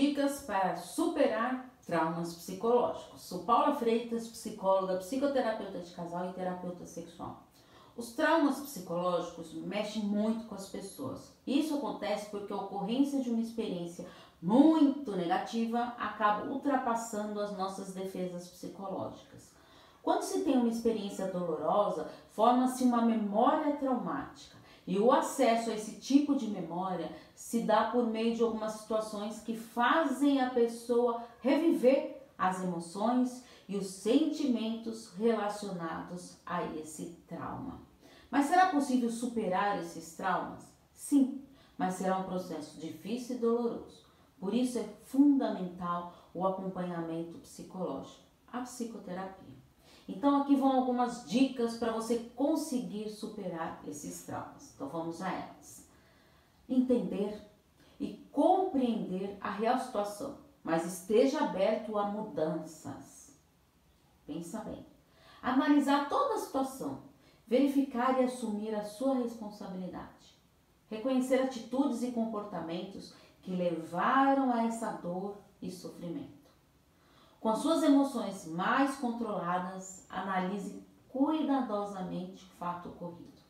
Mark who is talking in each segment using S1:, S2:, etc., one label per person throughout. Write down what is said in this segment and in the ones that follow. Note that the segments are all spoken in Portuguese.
S1: dicas para superar traumas psicológicos. Sou Paula Freitas, psicóloga, psicoterapeuta de casal e terapeuta sexual. Os traumas psicológicos mexem muito com as pessoas. Isso acontece porque a ocorrência de uma experiência muito negativa acaba ultrapassando as nossas defesas psicológicas. Quando se tem uma experiência dolorosa, forma-se uma memória traumática. E o acesso a esse tipo de memória se dá por meio de algumas situações que fazem a pessoa reviver as emoções e os sentimentos relacionados a esse trauma. Mas será possível superar esses traumas? Sim, mas será um processo difícil e doloroso. Por isso é fundamental o acompanhamento psicológico, a psicoterapia. Então aqui vão algumas dicas para você conseguir superar esses traumas. Então vamos a elas. Entender e compreender a real situação, mas esteja aberto a mudanças. Pensa bem. Analisar toda a situação, verificar e assumir a sua responsabilidade. Reconhecer atitudes e comportamentos que levaram a essa dor e sofrimento. Com as suas emoções mais controladas, analise cuidadosamente o fato ocorrido.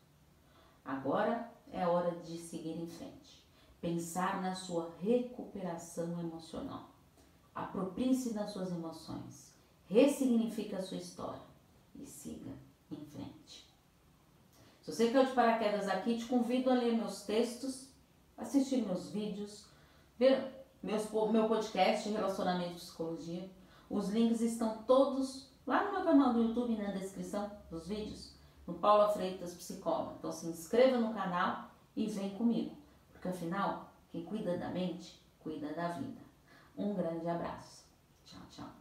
S1: Agora é hora de seguir em frente. Pensar na sua recuperação emocional. Aproprie-se das suas emoções. Ressignifique a sua história e siga em frente. Se você caiu de paraquedas aqui, te convido a ler meus textos, assistir meus vídeos, ver meus, meu podcast Relacionamento e Psicologia os links estão todos lá no meu canal do YouTube, na descrição dos vídeos, no Paula Freitas Psicóloga. Então se inscreva no canal e vem comigo, porque afinal, quem cuida da mente, cuida da vida. Um grande abraço. Tchau, tchau.